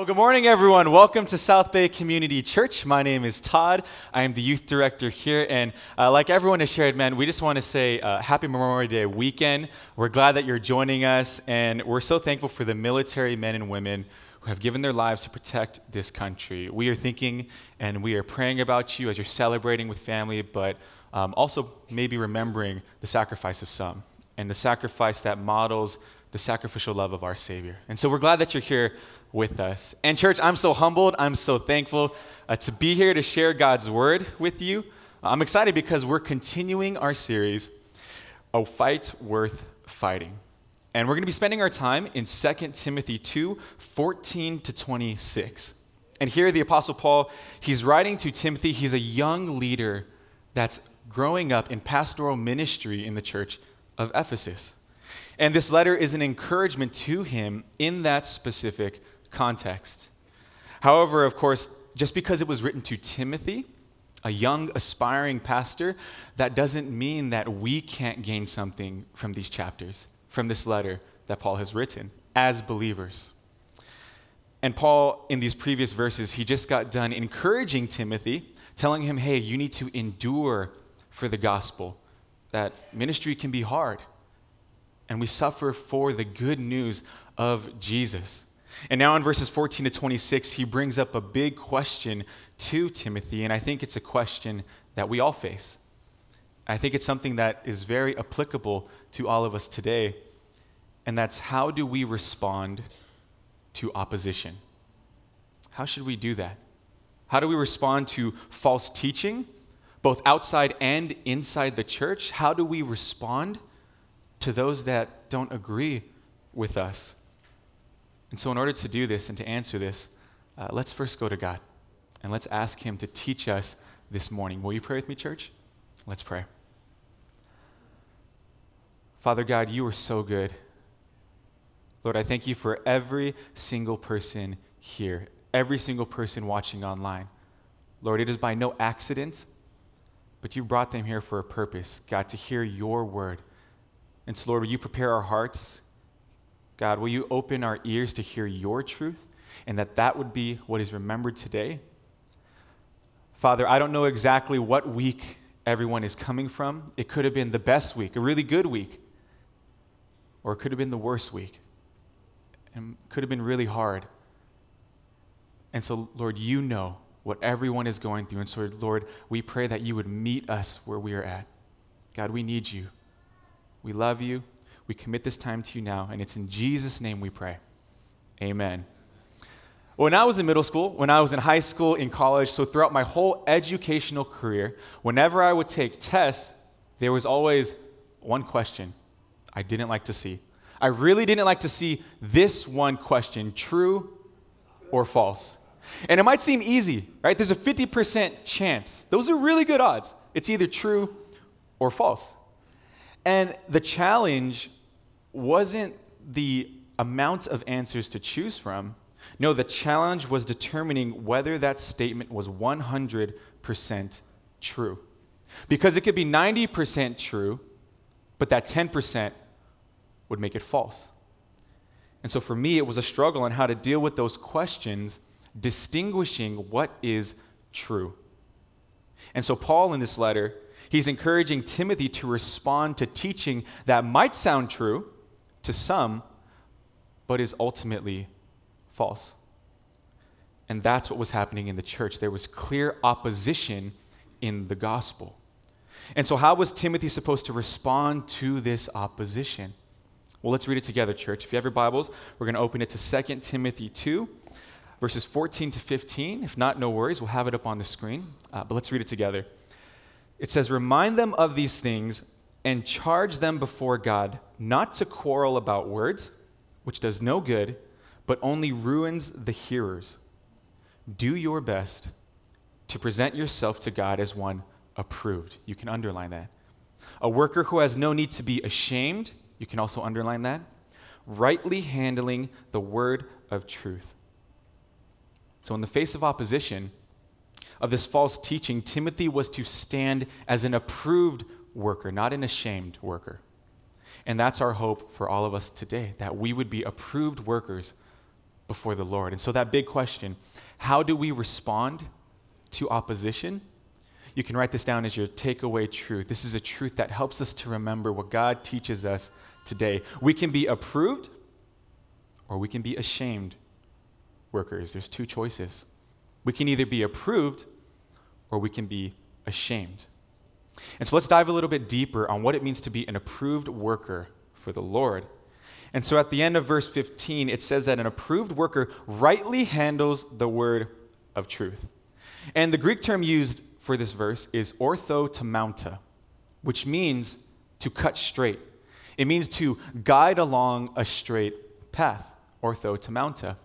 Well, good morning, everyone. Welcome to South Bay Community Church. My name is Todd. I am the youth director here. And uh, like everyone has shared, man, we just want to say uh, happy Memorial Day weekend. We're glad that you're joining us. And we're so thankful for the military men and women who have given their lives to protect this country. We are thinking and we are praying about you as you're celebrating with family, but um, also maybe remembering the sacrifice of some and the sacrifice that models the sacrificial love of our Savior. And so we're glad that you're here with us. And, church, I'm so humbled. I'm so thankful uh, to be here to share God's word with you. I'm excited because we're continuing our series, A Fight Worth Fighting. And we're going to be spending our time in 2 Timothy 2 14 to 26. And here, the Apostle Paul, he's writing to Timothy. He's a young leader that's growing up in pastoral ministry in the church of Ephesus. And this letter is an encouragement to him in that specific context. However, of course, just because it was written to Timothy, a young aspiring pastor, that doesn't mean that we can't gain something from these chapters, from this letter that Paul has written as believers. And Paul, in these previous verses, he just got done encouraging Timothy, telling him, hey, you need to endure for the gospel, that ministry can be hard. And we suffer for the good news of Jesus. And now in verses 14 to 26, he brings up a big question to Timothy, and I think it's a question that we all face. I think it's something that is very applicable to all of us today, and that's how do we respond to opposition? How should we do that? How do we respond to false teaching, both outside and inside the church? How do we respond to those that don't agree with us? And so, in order to do this and to answer this, uh, let's first go to God and let's ask Him to teach us this morning. Will you pray with me, church? Let's pray. Father God, you are so good. Lord, I thank you for every single person here, every single person watching online. Lord, it is by no accident, but you brought them here for a purpose, God, to hear your word. And so, Lord, will you prepare our hearts? God, will you open our ears to hear your truth and that that would be what is remembered today? Father, I don't know exactly what week everyone is coming from. It could have been the best week, a really good week, or it could have been the worst week, and could have been really hard. And so, Lord, you know what everyone is going through. And so, Lord, we pray that you would meet us where we are at. God, we need you. We love you. We commit this time to you now, and it's in Jesus' name we pray. Amen. When I was in middle school, when I was in high school, in college, so throughout my whole educational career, whenever I would take tests, there was always one question I didn't like to see. I really didn't like to see this one question true or false. And it might seem easy, right? There's a 50% chance. Those are really good odds. It's either true or false. And the challenge wasn't the amount of answers to choose from. No, the challenge was determining whether that statement was 100% true. Because it could be 90% true, but that 10% would make it false. And so for me, it was a struggle on how to deal with those questions, distinguishing what is true. And so, Paul in this letter, he's encouraging Timothy to respond to teaching that might sound true, to some, but is ultimately false. And that's what was happening in the church. There was clear opposition in the gospel. And so, how was Timothy supposed to respond to this opposition? Well, let's read it together, church. If you have your Bibles, we're going to open it to 2 Timothy 2, verses 14 to 15. If not, no worries, we'll have it up on the screen. Uh, but let's read it together. It says, Remind them of these things and charge them before God not to quarrel about words, which does no good, but only ruins the hearers. Do your best to present yourself to God as one approved. You can underline that. A worker who has no need to be ashamed. You can also underline that. Rightly handling the word of truth. So, in the face of opposition of this false teaching, Timothy was to stand as an approved worker, not an ashamed worker. And that's our hope for all of us today, that we would be approved workers before the Lord. And so, that big question how do we respond to opposition? You can write this down as your takeaway truth. This is a truth that helps us to remember what God teaches us today. We can be approved or we can be ashamed workers. There's two choices. We can either be approved or we can be ashamed. And so let's dive a little bit deeper on what it means to be an approved worker for the Lord. And so at the end of verse 15, it says that an approved worker rightly handles the word of truth. And the Greek term used for this verse is orthotamanta, which means to cut straight. It means to guide along a straight path, orthotamanta.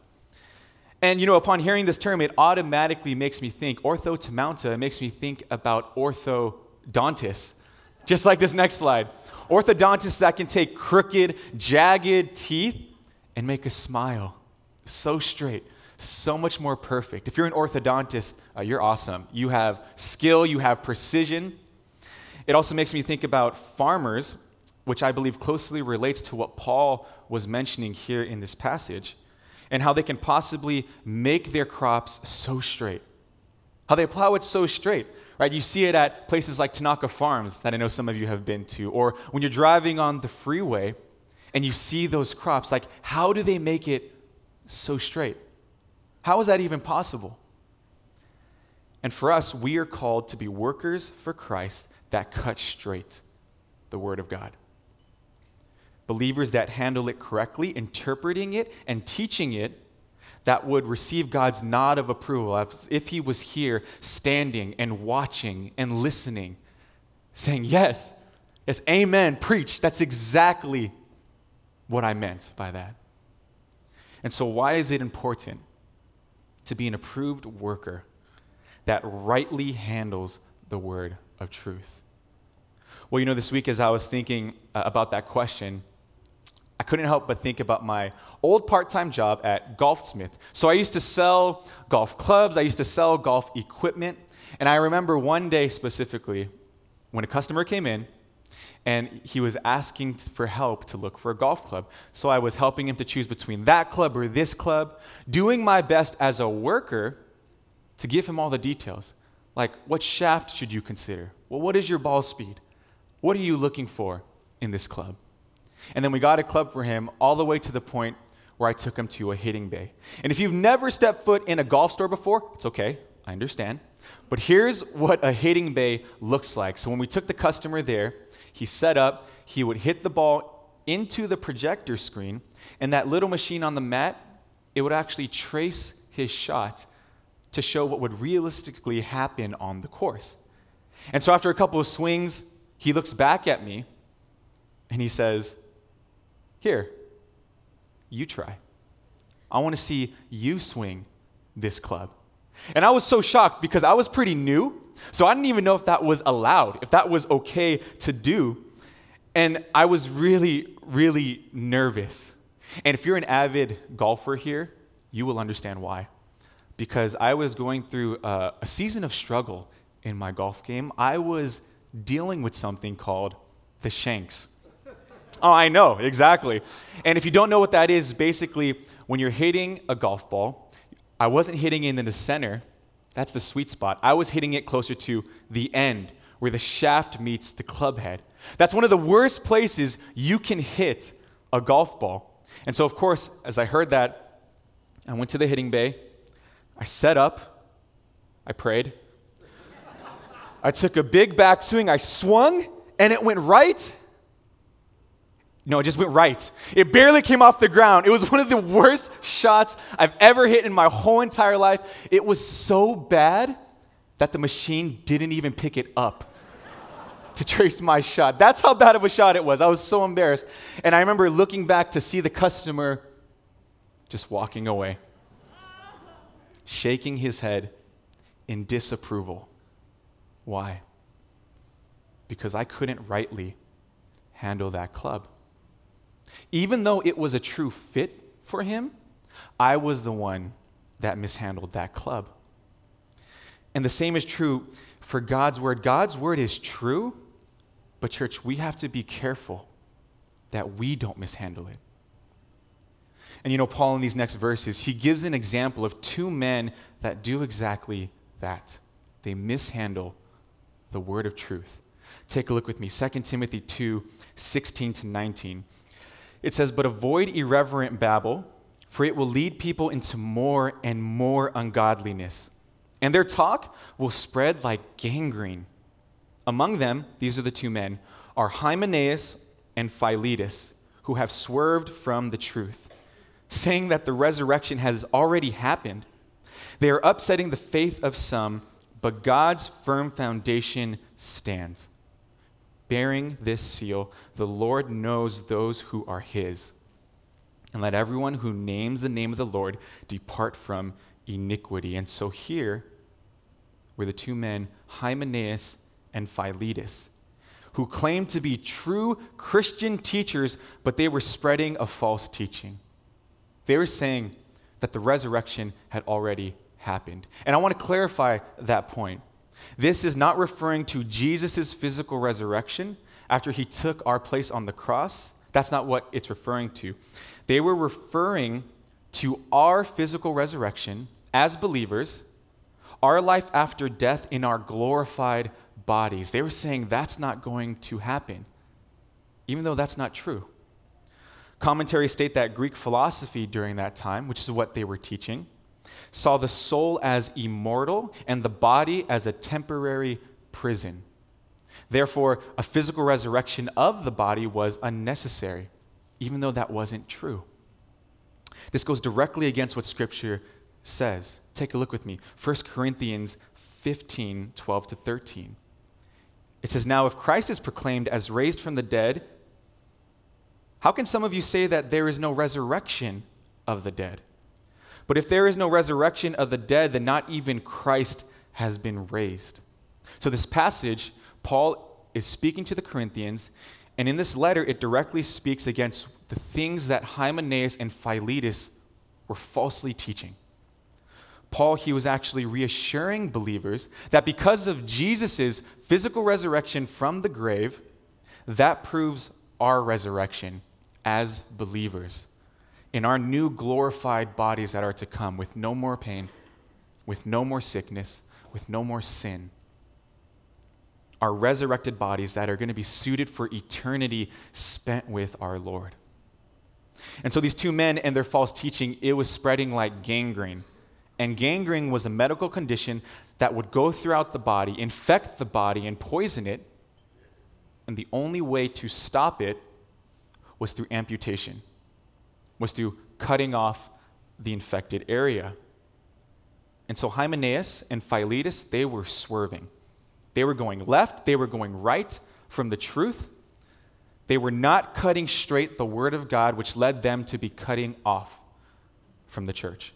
And you know, upon hearing this term, it automatically makes me think orthotamanta, it makes me think about orthodontists. Just like this next slide. Orthodontists that can take crooked, jagged teeth and make a smile so straight, so much more perfect. If you're an orthodontist, uh, you're awesome. You have skill, you have precision. It also makes me think about farmers, which I believe closely relates to what Paul was mentioning here in this passage, and how they can possibly make their crops so straight. How they plow it so straight right? You see it at places like Tanaka Farms that I know some of you have been to, or when you're driving on the freeway and you see those crops, like how do they make it so straight? How is that even possible? And for us, we are called to be workers for Christ that cut straight the Word of God. Believers that handle it correctly, interpreting it and teaching it that would receive God's nod of approval if he was here standing and watching and listening, saying, Yes, yes, amen, preach. That's exactly what I meant by that. And so, why is it important to be an approved worker that rightly handles the word of truth? Well, you know, this week as I was thinking uh, about that question, I couldn't help but think about my old part time job at Golfsmith. So I used to sell golf clubs, I used to sell golf equipment. And I remember one day specifically when a customer came in and he was asking for help to look for a golf club. So I was helping him to choose between that club or this club, doing my best as a worker to give him all the details. Like, what shaft should you consider? Well, what is your ball speed? What are you looking for in this club? And then we got a club for him all the way to the point where I took him to a hitting bay. And if you've never stepped foot in a golf store before, it's okay, I understand. But here's what a hitting bay looks like. So when we took the customer there, he set up, he would hit the ball into the projector screen, and that little machine on the mat, it would actually trace his shot to show what would realistically happen on the course. And so after a couple of swings, he looks back at me and he says, here, you try. I want to see you swing this club. And I was so shocked because I was pretty new, so I didn't even know if that was allowed, if that was okay to do. And I was really, really nervous. And if you're an avid golfer here, you will understand why. Because I was going through a, a season of struggle in my golf game. I was dealing with something called the shanks. Oh, I know, exactly. And if you don't know what that is, basically, when you're hitting a golf ball, I wasn't hitting it in the center. That's the sweet spot. I was hitting it closer to the end, where the shaft meets the club head. That's one of the worst places you can hit a golf ball. And so, of course, as I heard that, I went to the hitting bay. I set up. I prayed. I took a big backswing. I swung, and it went right no, it just went right. It barely came off the ground. It was one of the worst shots I've ever hit in my whole entire life. It was so bad that the machine didn't even pick it up to trace my shot. That's how bad of a shot it was. I was so embarrassed. And I remember looking back to see the customer just walking away, shaking his head in disapproval. Why? Because I couldn't rightly handle that club. Even though it was a true fit for him, I was the one that mishandled that club. And the same is true for God's word. God's word is true, but, church, we have to be careful that we don't mishandle it. And you know, Paul, in these next verses, he gives an example of two men that do exactly that. They mishandle the word of truth. Take a look with me 2 Timothy 2 16 to 19. It says, But avoid irreverent babble, for it will lead people into more and more ungodliness. And their talk will spread like gangrene. Among them, these are the two men, are Hymenaeus and Philetus, who have swerved from the truth, saying that the resurrection has already happened. They are upsetting the faith of some, but God's firm foundation stands. Bearing this seal, the Lord knows those who are his. And let everyone who names the name of the Lord depart from iniquity. And so here were the two men, Hymenaeus and Philetus, who claimed to be true Christian teachers, but they were spreading a false teaching. They were saying that the resurrection had already happened. And I want to clarify that point. This is not referring to Jesus' physical resurrection after he took our place on the cross. That's not what it's referring to. They were referring to our physical resurrection as believers, our life after death in our glorified bodies. They were saying that's not going to happen, even though that's not true. Commentaries state that Greek philosophy during that time, which is what they were teaching, saw the soul as immortal and the body as a temporary prison. Therefore, a physical resurrection of the body was unnecessary, even though that wasn't true. This goes directly against what Scripture says. Take a look with me. 1 Corinthians 15 12 to 13. It says, Now, if Christ is proclaimed as raised from the dead, how can some of you say that there is no resurrection of the dead? But if there is no resurrection of the dead, then not even Christ has been raised. So, this passage, Paul is speaking to the Corinthians, and in this letter, it directly speaks against the things that Hymenaeus and Philetus were falsely teaching. Paul, he was actually reassuring believers that because of Jesus' physical resurrection from the grave, that proves our resurrection as believers in our new glorified bodies that are to come with no more pain, with no more sickness, with no more sin. Our resurrected bodies that are going to be suited for eternity spent with our Lord. And so these two men and their false teaching, it was spreading like gangrene. And gangrene was a medical condition that would go throughout the body, infect the body, and poison it. And the only way to stop it was through amputation, was through cutting off the infected area. And so Hymenaeus and Philetus, they were swerving. They were going left, they were going right from the truth. They were not cutting straight the word of God, which led them to be cutting off from the church.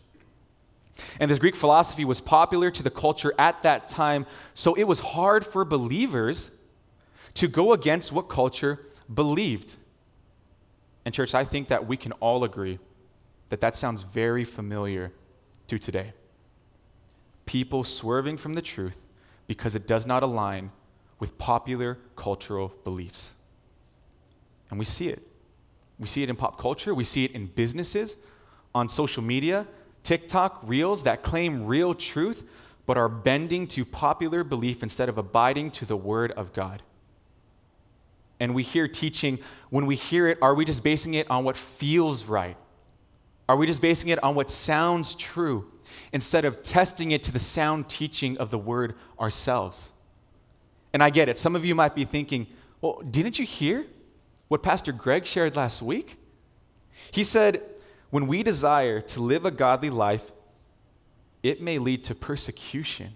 And this Greek philosophy was popular to the culture at that time, so it was hard for believers to go against what culture believed. And, church, I think that we can all agree that that sounds very familiar to today. People swerving from the truth because it does not align with popular cultural beliefs. And we see it. We see it in pop culture, we see it in businesses, on social media, TikTok reels that claim real truth but are bending to popular belief instead of abiding to the Word of God. And we hear teaching, when we hear it, are we just basing it on what feels right? Are we just basing it on what sounds true instead of testing it to the sound teaching of the Word ourselves? And I get it. Some of you might be thinking, well, didn't you hear what Pastor Greg shared last week? He said, when we desire to live a godly life, it may lead to persecution,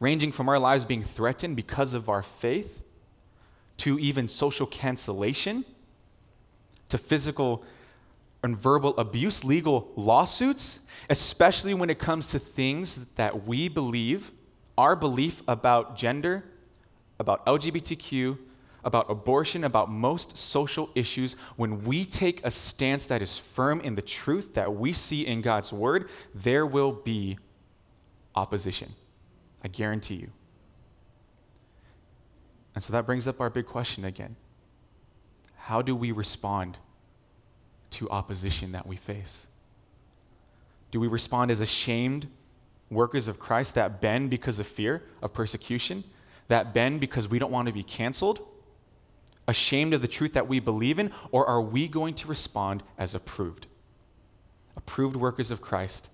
ranging from our lives being threatened because of our faith, to even social cancellation, to physical and verbal abuse, legal lawsuits, especially when it comes to things that we believe, our belief about gender, about LGBTQ, about abortion, about most social issues, when we take a stance that is firm in the truth that we see in God's word, there will be opposition. I guarantee you. And so that brings up our big question again How do we respond to opposition that we face? Do we respond as ashamed workers of Christ that bend because of fear of persecution, that bend because we don't want to be canceled, ashamed of the truth that we believe in, or are we going to respond as approved? Approved workers of Christ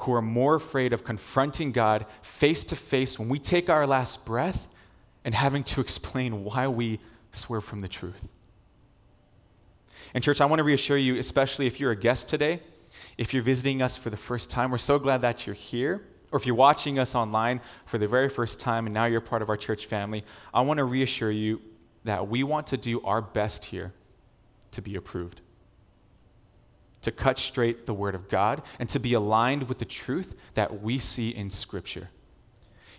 who are more afraid of confronting God face to face when we take our last breath and having to explain why we swerve from the truth. And, church, I want to reassure you, especially if you're a guest today, if you're visiting us for the first time, we're so glad that you're here. Or if you're watching us online for the very first time and now you're part of our church family, I want to reassure you that we want to do our best here to be approved, to cut straight the Word of God, and to be aligned with the truth that we see in Scripture.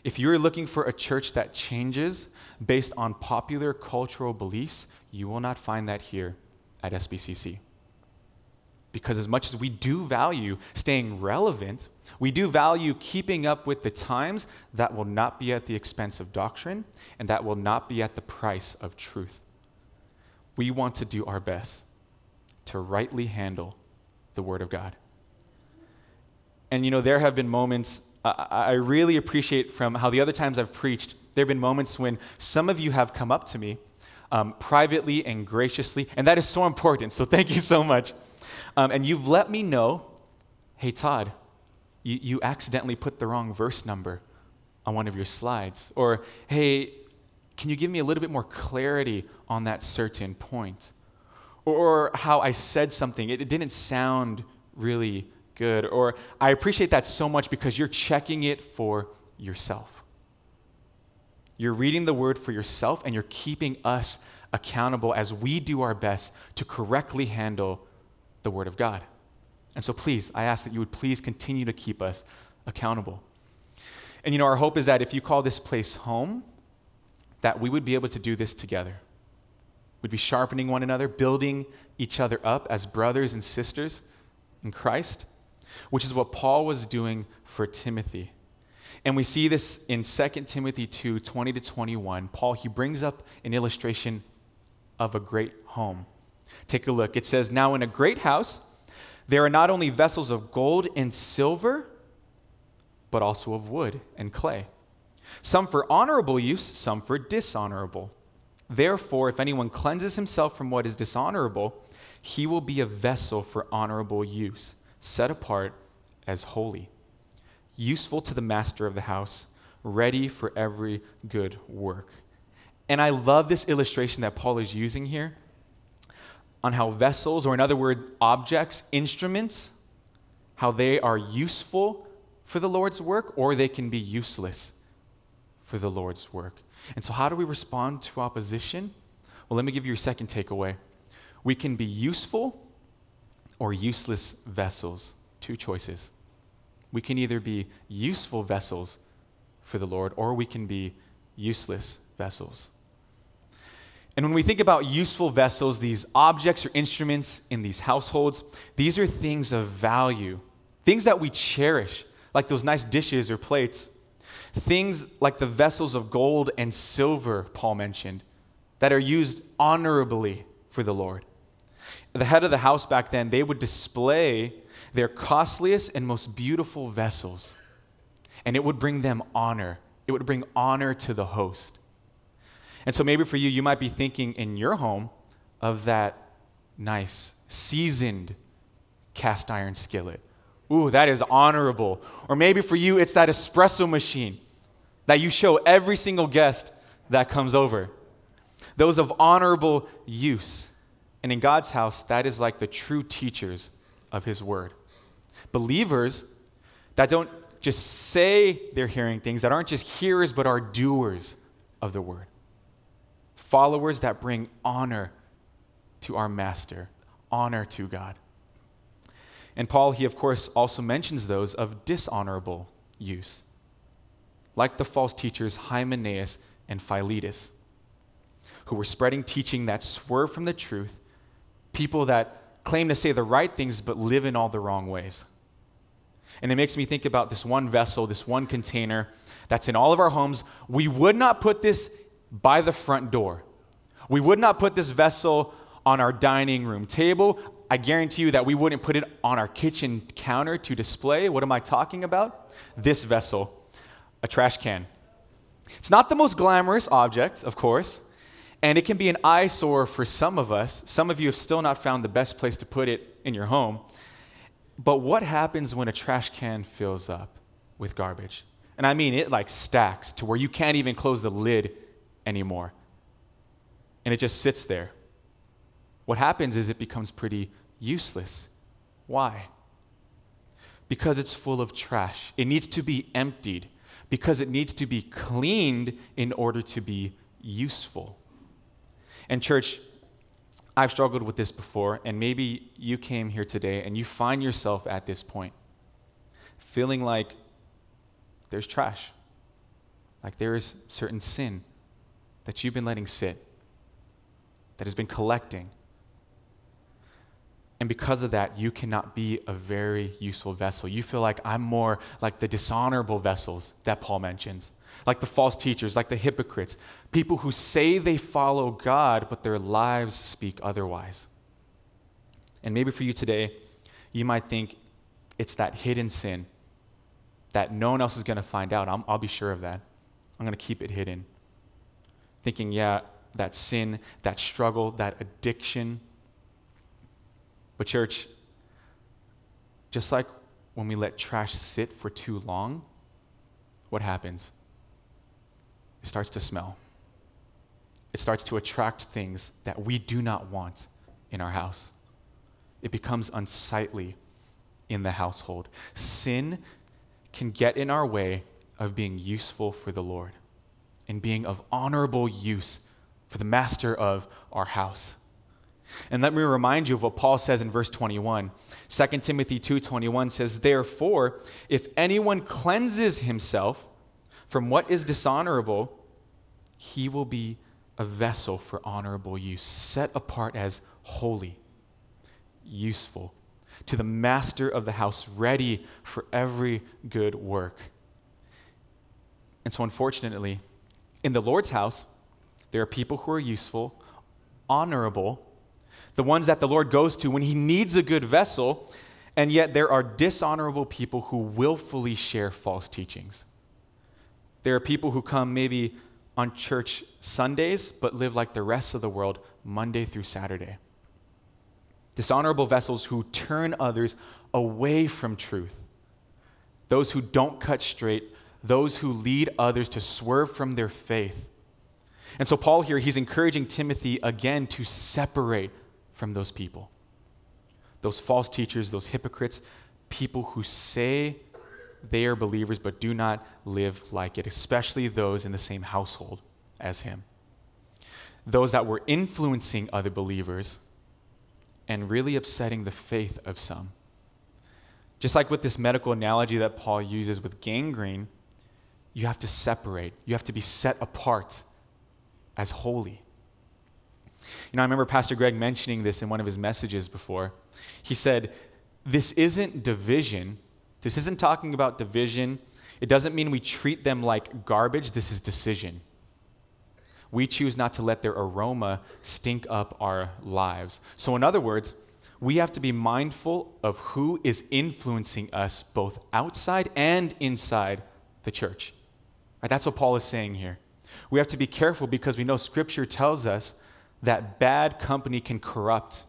If you're looking for a church that changes based on popular cultural beliefs, you will not find that here at SBCC. Because as much as we do value staying relevant, we do value keeping up with the times, that will not be at the expense of doctrine, and that will not be at the price of truth. We want to do our best to rightly handle the Word of God. And you know, there have been moments uh, I really appreciate from how the other times I've preached, there have been moments when some of you have come up to me um, privately and graciously, and that is so important. So thank you so much. Um, and you've let me know hey, Todd, you, you accidentally put the wrong verse number on one of your slides. Or, hey, can you give me a little bit more clarity on that certain point? Or, or how I said something, it, it didn't sound really good. Or I appreciate that so much because you're checking it for yourself. You're reading the word for yourself and you're keeping us accountable as we do our best to correctly handle the Word of God. And so, please, I ask that you would please continue to keep us accountable. And you know, our hope is that if you call this place home, that we would be able to do this together. We'd be sharpening one another, building each other up as brothers and sisters in Christ, which is what Paul was doing for Timothy. And we see this in 2 Timothy 2 20 to 21. Paul, he brings up an illustration of a great home. Take a look. It says, Now in a great house, there are not only vessels of gold and silver, but also of wood and clay. Some for honorable use, some for dishonorable. Therefore, if anyone cleanses himself from what is dishonorable, he will be a vessel for honorable use, set apart as holy, useful to the master of the house, ready for every good work. And I love this illustration that Paul is using here on how vessels, or in other words, objects, instruments, how they are useful for the Lord's work or they can be useless for the Lord's work. And so, how do we respond to opposition? Well, let me give you your second takeaway. We can be useful or useless vessels. Two choices. We can either be useful vessels for the Lord or we can be useless vessels. And when we think about useful vessels, these objects or instruments in these households, these are things of value, things that we cherish, like those nice dishes or plates. Things like the vessels of gold and silver, Paul mentioned, that are used honorably for the Lord. The head of the house back then, they would display their costliest and most beautiful vessels, and it would bring them honor. It would bring honor to the host. And so maybe for you, you might be thinking in your home of that nice, seasoned cast iron skillet. Ooh, that is honorable. Or maybe for you, it's that espresso machine that you show every single guest that comes over. Those of honorable use. And in God's house, that is like the true teachers of His word. Believers that don't just say they're hearing things, that aren't just hearers, but are doers of the word followers that bring honor to our master, honor to God. And Paul, he of course also mentions those of dishonorable use, like the false teachers Hymenaeus and Philetus, who were spreading teaching that swerve from the truth, people that claim to say the right things but live in all the wrong ways. And it makes me think about this one vessel, this one container that's in all of our homes. We would not put this by the front door. We would not put this vessel on our dining room table. I guarantee you that we wouldn't put it on our kitchen counter to display. What am I talking about? This vessel, a trash can. It's not the most glamorous object, of course, and it can be an eyesore for some of us. Some of you have still not found the best place to put it in your home. But what happens when a trash can fills up with garbage? And I mean, it like stacks to where you can't even close the lid anymore. And it just sits there. What happens is it becomes pretty useless. Why? Because it's full of trash. It needs to be emptied because it needs to be cleaned in order to be useful. And, church, I've struggled with this before, and maybe you came here today and you find yourself at this point feeling like there's trash, like there is certain sin that you've been letting sit, that has been collecting. And because of that, you cannot be a very useful vessel. You feel like I'm more like the dishonorable vessels that Paul mentions, like the false teachers, like the hypocrites, people who say they follow God, but their lives speak otherwise. And maybe for you today, you might think it's that hidden sin that no one else is going to find out. i will be sure of that. I'm going to keep it hidden. Thinking, yeah, that sin, that struggle, that addiction, but, church, just like when we let trash sit for too long, what happens? It starts to smell. It starts to attract things that we do not want in our house. It becomes unsightly in the household. Sin can get in our way of being useful for the Lord and being of honorable use for the master of our house. And let me remind you of what Paul says in verse 21. 2 Timothy 2:21 says, "Therefore, if anyone cleanses himself from what is dishonorable, he will be a vessel for honorable use, set apart as holy, useful, to the master of the house, ready for every good work." And so unfortunately, in the Lord's house, there are people who are useful, honorable, the ones that the Lord goes to when he needs a good vessel, and yet there are dishonorable people who willfully share false teachings. There are people who come maybe on church Sundays, but live like the rest of the world Monday through Saturday. Dishonorable vessels who turn others away from truth. Those who don't cut straight, those who lead others to swerve from their faith. And so, Paul here, he's encouraging Timothy again to separate from those people. Those false teachers, those hypocrites, people who say they are believers but do not live like it, especially those in the same household as him. Those that were influencing other believers and really upsetting the faith of some. Just like with this medical analogy that Paul uses with gangrene, you have to separate, you have to be set apart as holy. You know, I remember Pastor Greg mentioning this in one of his messages before. He said, This isn't division. This isn't talking about division. It doesn't mean we treat them like garbage. This is decision. We choose not to let their aroma stink up our lives. So, in other words, we have to be mindful of who is influencing us both outside and inside the church. Right, that's what Paul is saying here. We have to be careful because we know Scripture tells us that bad company can corrupt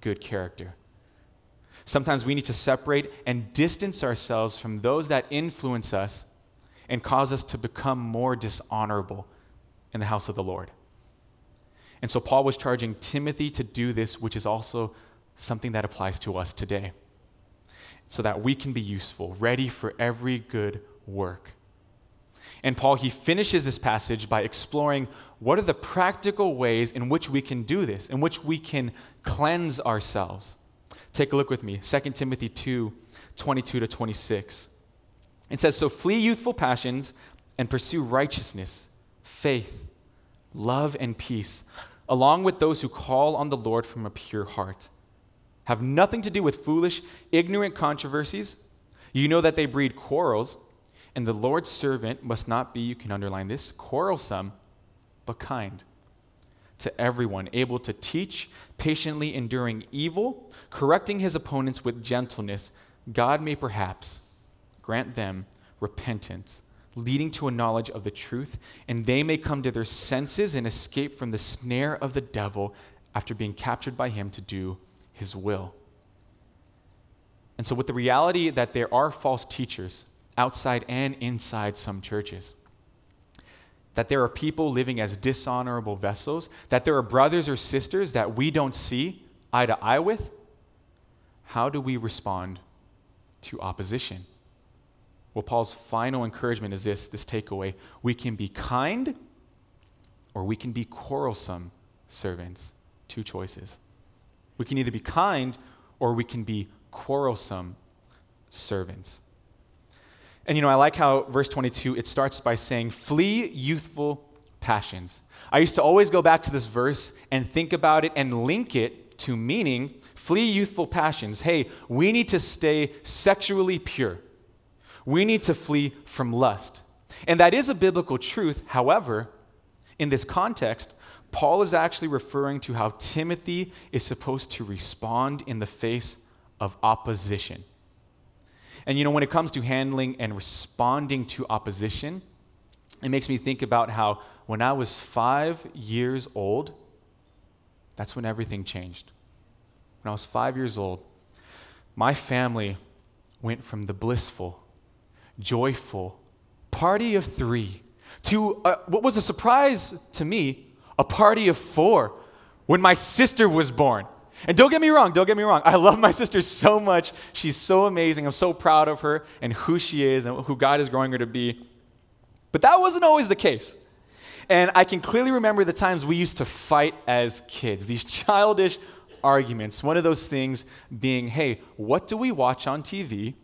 good character. Sometimes we need to separate and distance ourselves from those that influence us and cause us to become more dishonorable in the house of the Lord. And so Paul was charging Timothy to do this, which is also something that applies to us today, so that we can be useful, ready for every good work. And Paul, he finishes this passage by exploring what are the practical ways in which we can do this, in which we can cleanse ourselves. Take a look with me 2 Timothy 2 22 to 26. It says, So flee youthful passions and pursue righteousness, faith, love, and peace, along with those who call on the Lord from a pure heart. Have nothing to do with foolish, ignorant controversies. You know that they breed quarrels and the Lord's servant must not be, you can underline this, quarrelsome, but kind, to everyone, able to teach, patiently enduring evil, correcting his opponents with gentleness, God may perhaps grant them repentance, leading to a knowledge of the truth, and they may come to their senses and escape from the snare of the devil after being captured by him to do his will. And so, with the reality that there are false teachers outside and inside some churches, that there are people living as dishonorable vessels, that there are brothers or sisters that we don't see eye to eye with, how do we respond to opposition? Well, Paul's final encouragement is this this takeaway we can be kind or we can be quarrelsome servants. Two choices. We can either be kind or we can be quarrelsome servants. And you know, I like how verse 22 it starts by saying, "Flee youthful passions." I used to always go back to this verse and think about it and link it to meaning flee youthful passions. Hey, we need to stay sexually pure. We need to flee from lust. And that is a biblical truth. However, in this context, Paul is actually referring to how Timothy is supposed to respond in the face of opposition. And you know, when it comes to handling and responding to opposition, it makes me think about how when I was five years old, that's when everything changed. When I was five years old, my family went from the blissful, joyful party of three to uh, what was a surprise to me, a party of four when my sister was born. And don't get me wrong, don't get me wrong. I love my sister so much. She's so amazing. I'm so proud of her and who she is and who God is growing her to be. But that wasn't always the case. And I can clearly remember the times we used to fight as kids, these childish arguments. One of those things being, hey, what do we watch on TV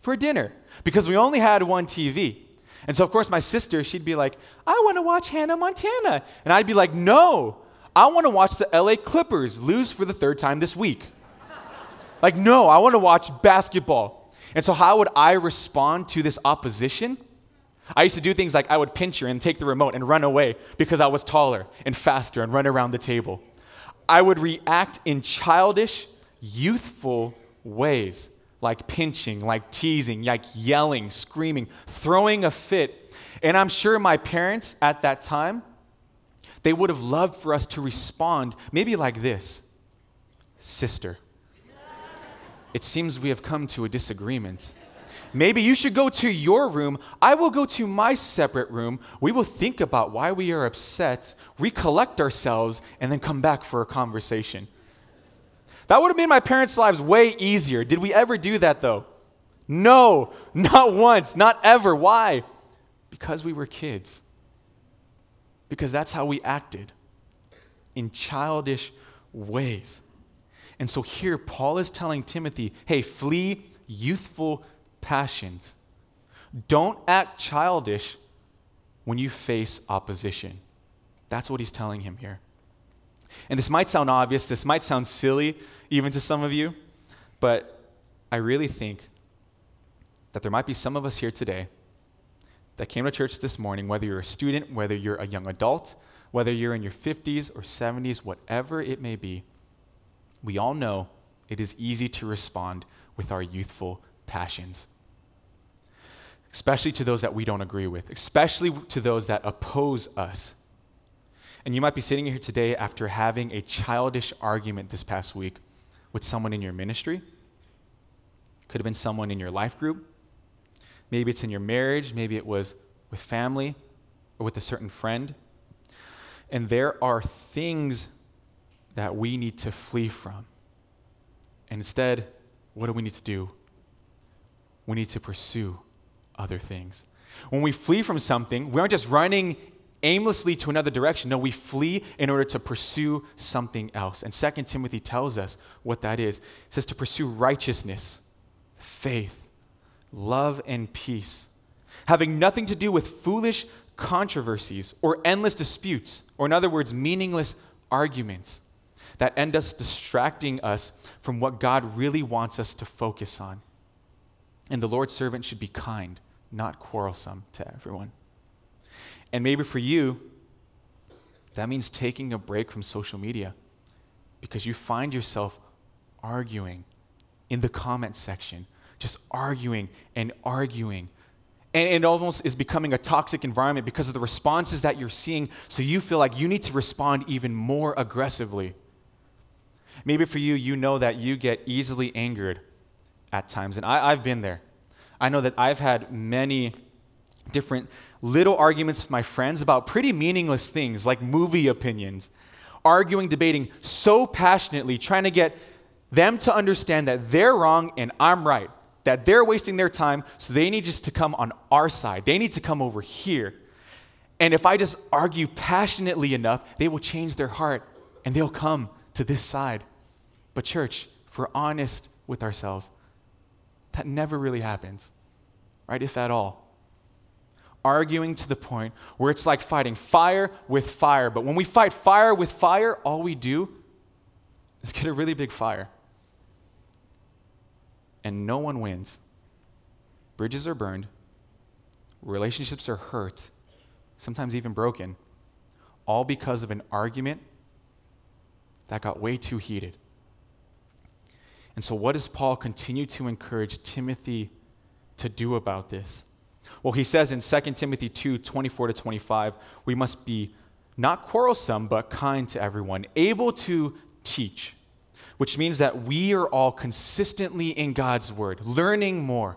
for dinner? Because we only had one TV. And so, of course, my sister, she'd be like, I want to watch Hannah Montana. And I'd be like, no, I want to watch the LA Clippers lose for the third time this week. like, no, I want to watch basketball. And so, how would I respond to this opposition? I used to do things like I would pinch her and take the remote and run away because I was taller and faster and run around the table. I would react in childish, youthful ways, like pinching, like teasing, like yelling, screaming, throwing a fit. And I'm sure my parents at that time, they would have loved for us to respond maybe like this Sister, it seems we have come to a disagreement. Maybe you should go to your room. I will go to my separate room. We will think about why we are upset, recollect ourselves, and then come back for a conversation. That would have made my parents' lives way easier. Did we ever do that though? No, not once, not ever. Why? Because we were kids because that's how we acted in childish ways. And so here, Paul is telling Timothy hey, flee youthful passions. Don't act childish when you face opposition. That's what he's telling him here. And this might sound obvious, this might sound silly even to some of you, but I really think that there might be some of us here today that came to church this morning, whether you're a student, whether you're a young adult, whether you're in your 50s or 70s, whatever it may be, we all know it is easy to respond with our youthful passions. Especially to those that we don't agree with, especially to those that oppose us. And you might be sitting here today after having a childish argument this past week with someone in your ministry. Could have been someone in your life group, Maybe it's in your marriage, maybe it was with family or with a certain friend. And there are things that we need to flee from. And instead, what do we need to do? We need to pursue other things. When we flee from something, we aren't just running aimlessly to another direction. No, we flee in order to pursue something else. And 2 Timothy tells us what that is. It says to pursue righteousness, faith, love, and peace, having nothing to do with foolish controversies or endless disputes, or in other words, meaningless arguments that end us distracting us from what God really wants us to focus on. And the Lord's servant should be kind, not quarrelsome to everyone. And maybe for you, That means taking a break from social media because you find yourself arguing in the comment section, just arguing and arguing. And it almost is becoming a toxic environment because of the responses that you're seeing. So you feel like you need to respond even more aggressively. Maybe for you, you know that you get easily angered at times. And I, have been there. I know that I've had many different little arguments with my friends about pretty meaningless things like movie opinions, arguing, debating so passionately, trying to get them to understand that they're wrong and I'm right, that they're wasting their time, so they need just to come on our side. They need to come over here. And if I just argue passionately enough, they will change their heart and they'll come to this side. But, church, if we're honest with ourselves, that never really happens, right? If at all. Arguing to the point where it's like fighting fire with fire. But when we fight fire with fire, all we do is get a really big fire. And no one wins. Bridges are burned, relationships are hurt, sometimes even broken, all because of an argument that got way too heated. And so, what does Paul continue to encourage Timothy to do about this? Well, he says in 2 Timothy 2 24 to 25, we must be not quarrelsome, but kind to everyone, able to teach, which means that we are all consistently in God's word, learning more,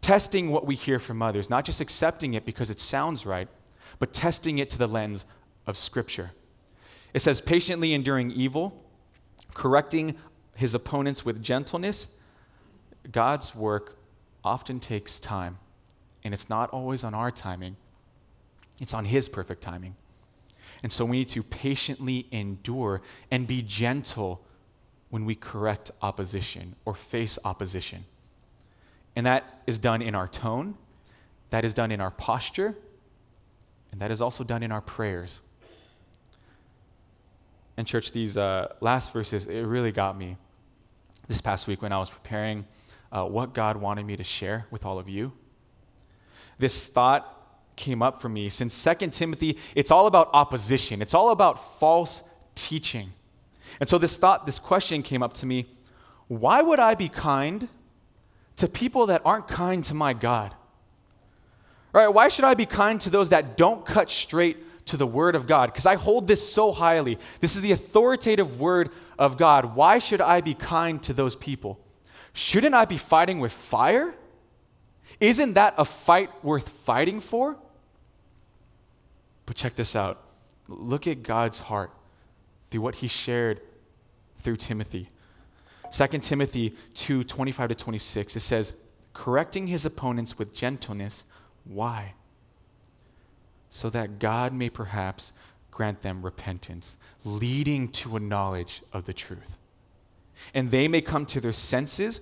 testing what we hear from others, not just accepting it because it sounds right, but testing it to the lens of Scripture. It says, patiently enduring evil, correcting his opponents with gentleness, God's work often takes time. And it's not always on our timing, it's on his perfect timing. And so we need to patiently endure and be gentle when we correct opposition or face opposition. And that is done in our tone, that is done in our posture, and that is also done in our prayers. And, church, these uh, last verses, it really got me this past week when I was preparing uh, what God wanted me to share with all of you. This thought came up for me since 2 Timothy, it's all about opposition, it's all about false teaching. And so this thought, this question came up to me why would I be kind to people that aren't kind to my God? Right? Why should I be kind to those that don't cut straight to the Word of God? Because I hold this so highly. This is the authoritative Word of God, why should I be kind to those people? Shouldn't I be fighting with fire? Isn't that a fight worth fighting for? But check this out. Look at God's heart through what he shared through Timothy. 2 Timothy 2 25 to 26, it says, correcting his opponents with gentleness. Why? So that God may perhaps grant them repentance, leading to a knowledge of the truth. And they may come to their senses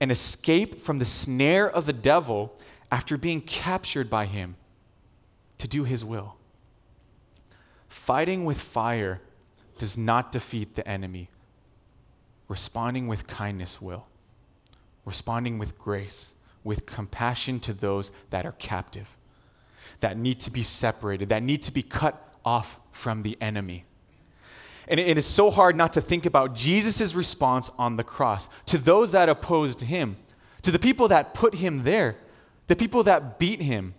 and escape from the snare of the devil after being captured by him to do his will. Fighting with fire does not defeat the enemy. Responding with kindness will. Responding with grace, with compassion to those that are captive, that need to be separated, that need to be cut off from the enemy. And it is so hard not to think about Jesus' response on the cross to those that opposed him, to the people that put him there, the people that beat him,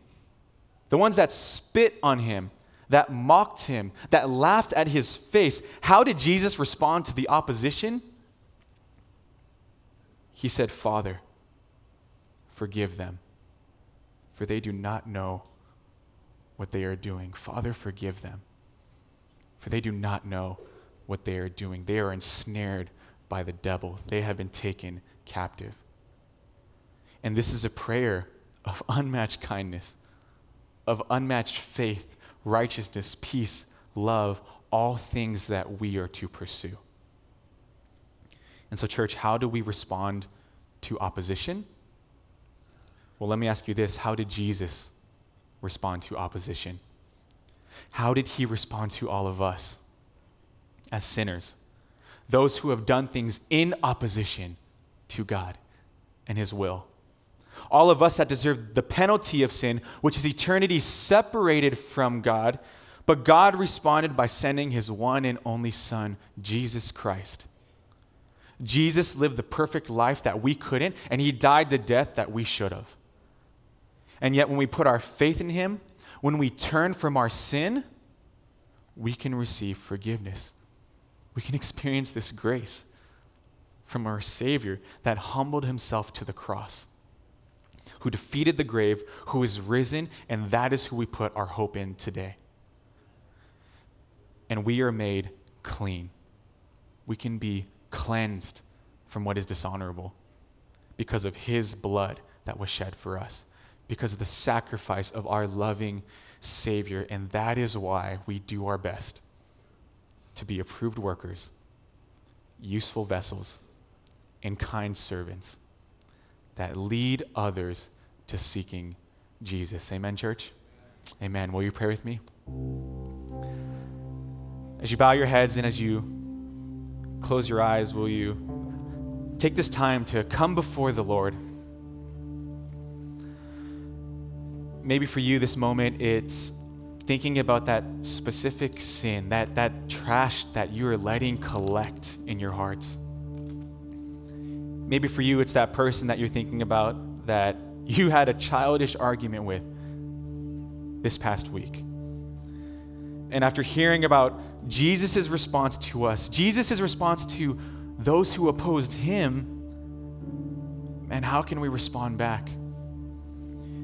the ones that spit on him, that mocked him, that laughed at his face. How did Jesus respond to the opposition? He said, Father, forgive them, for they do not know what they are doing. Father, forgive them, for they do not know what they are doing. They are ensnared by the devil, they have been taken captive. And this is a prayer of unmatched kindness, of unmatched faith, righteousness, peace, love, all things that we are to pursue. And so, church, how do we respond to opposition? Well, let me ask you this How did Jesus respond to opposition? How did he respond to all of us as sinners? Those who have done things in opposition to God and his will. All of us that deserve the penalty of sin, which is eternity separated from God, But God responded by sending his one and only Son, Jesus Christ. Jesus lived the perfect life that we couldn't, and he died the death that we should have. And yet, when we put our faith in him, when we turn from our sin, we can receive forgiveness. We can experience this grace from our Savior that humbled himself to the cross, who defeated the grave, who is risen, and that is who we put our hope in today. And we are made clean. We can be cleansed from what is dishonorable because of his blood that was shed for us, because of the sacrifice of our loving Savior. And that is why we do our best to be approved workers, useful vessels, and kind servants that lead others to seeking Jesus. Amen, church? Amen. Will you pray with me? As you bow your heads and as you close your eyes, will you take this time to come before the Lord? Maybe for you, this moment, it's thinking about that specific sin, that, that trash that you are letting collect in your hearts. Maybe for you, it's that person that you're thinking about that you had a childish argument with this past week. And after hearing about Jesus' response to us, Jesus' response to those who opposed him, and how can we respond back?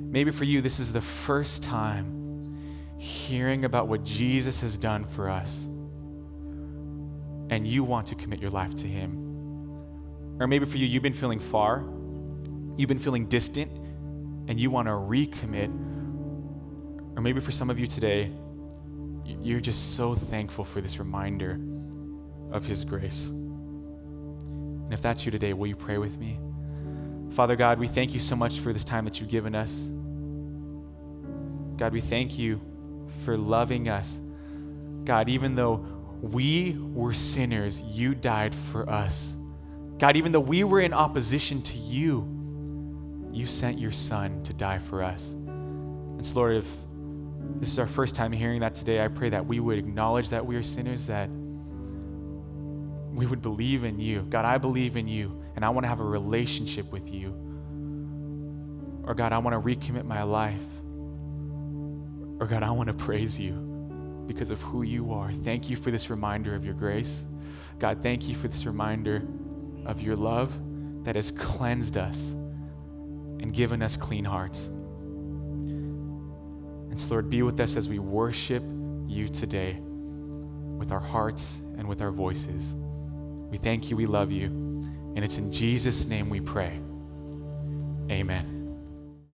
Maybe for you, this is the first time hearing about what Jesus has done for us, and you want to commit your life to him. Or maybe for you, you've been feeling far, you've been feeling distant, and you want to recommit. Or maybe for some of you today, you're just so thankful for this reminder of His grace. And if that's you today, will you pray with me? Father God, we thank you so much for this time that you've given us. God, we thank you for loving us. God, even though we were sinners, you died for us. God, even though we were in opposition to you, you sent your son to die for us. And so, Lord, if this is our first time hearing that today. I pray that we would acknowledge that we are sinners, that we would believe in you. God, I believe in you, and I want to have a relationship with you. Or, God, I want to recommit my life. Or, God, I want to praise you because of who you are. Thank you for this reminder of your grace. God, thank you for this reminder of your love that has cleansed us and given us clean hearts. And so, Lord, be with us as we worship you today with our hearts and with our voices. We thank you, we love you, and it's in Jesus' name we pray. Amen.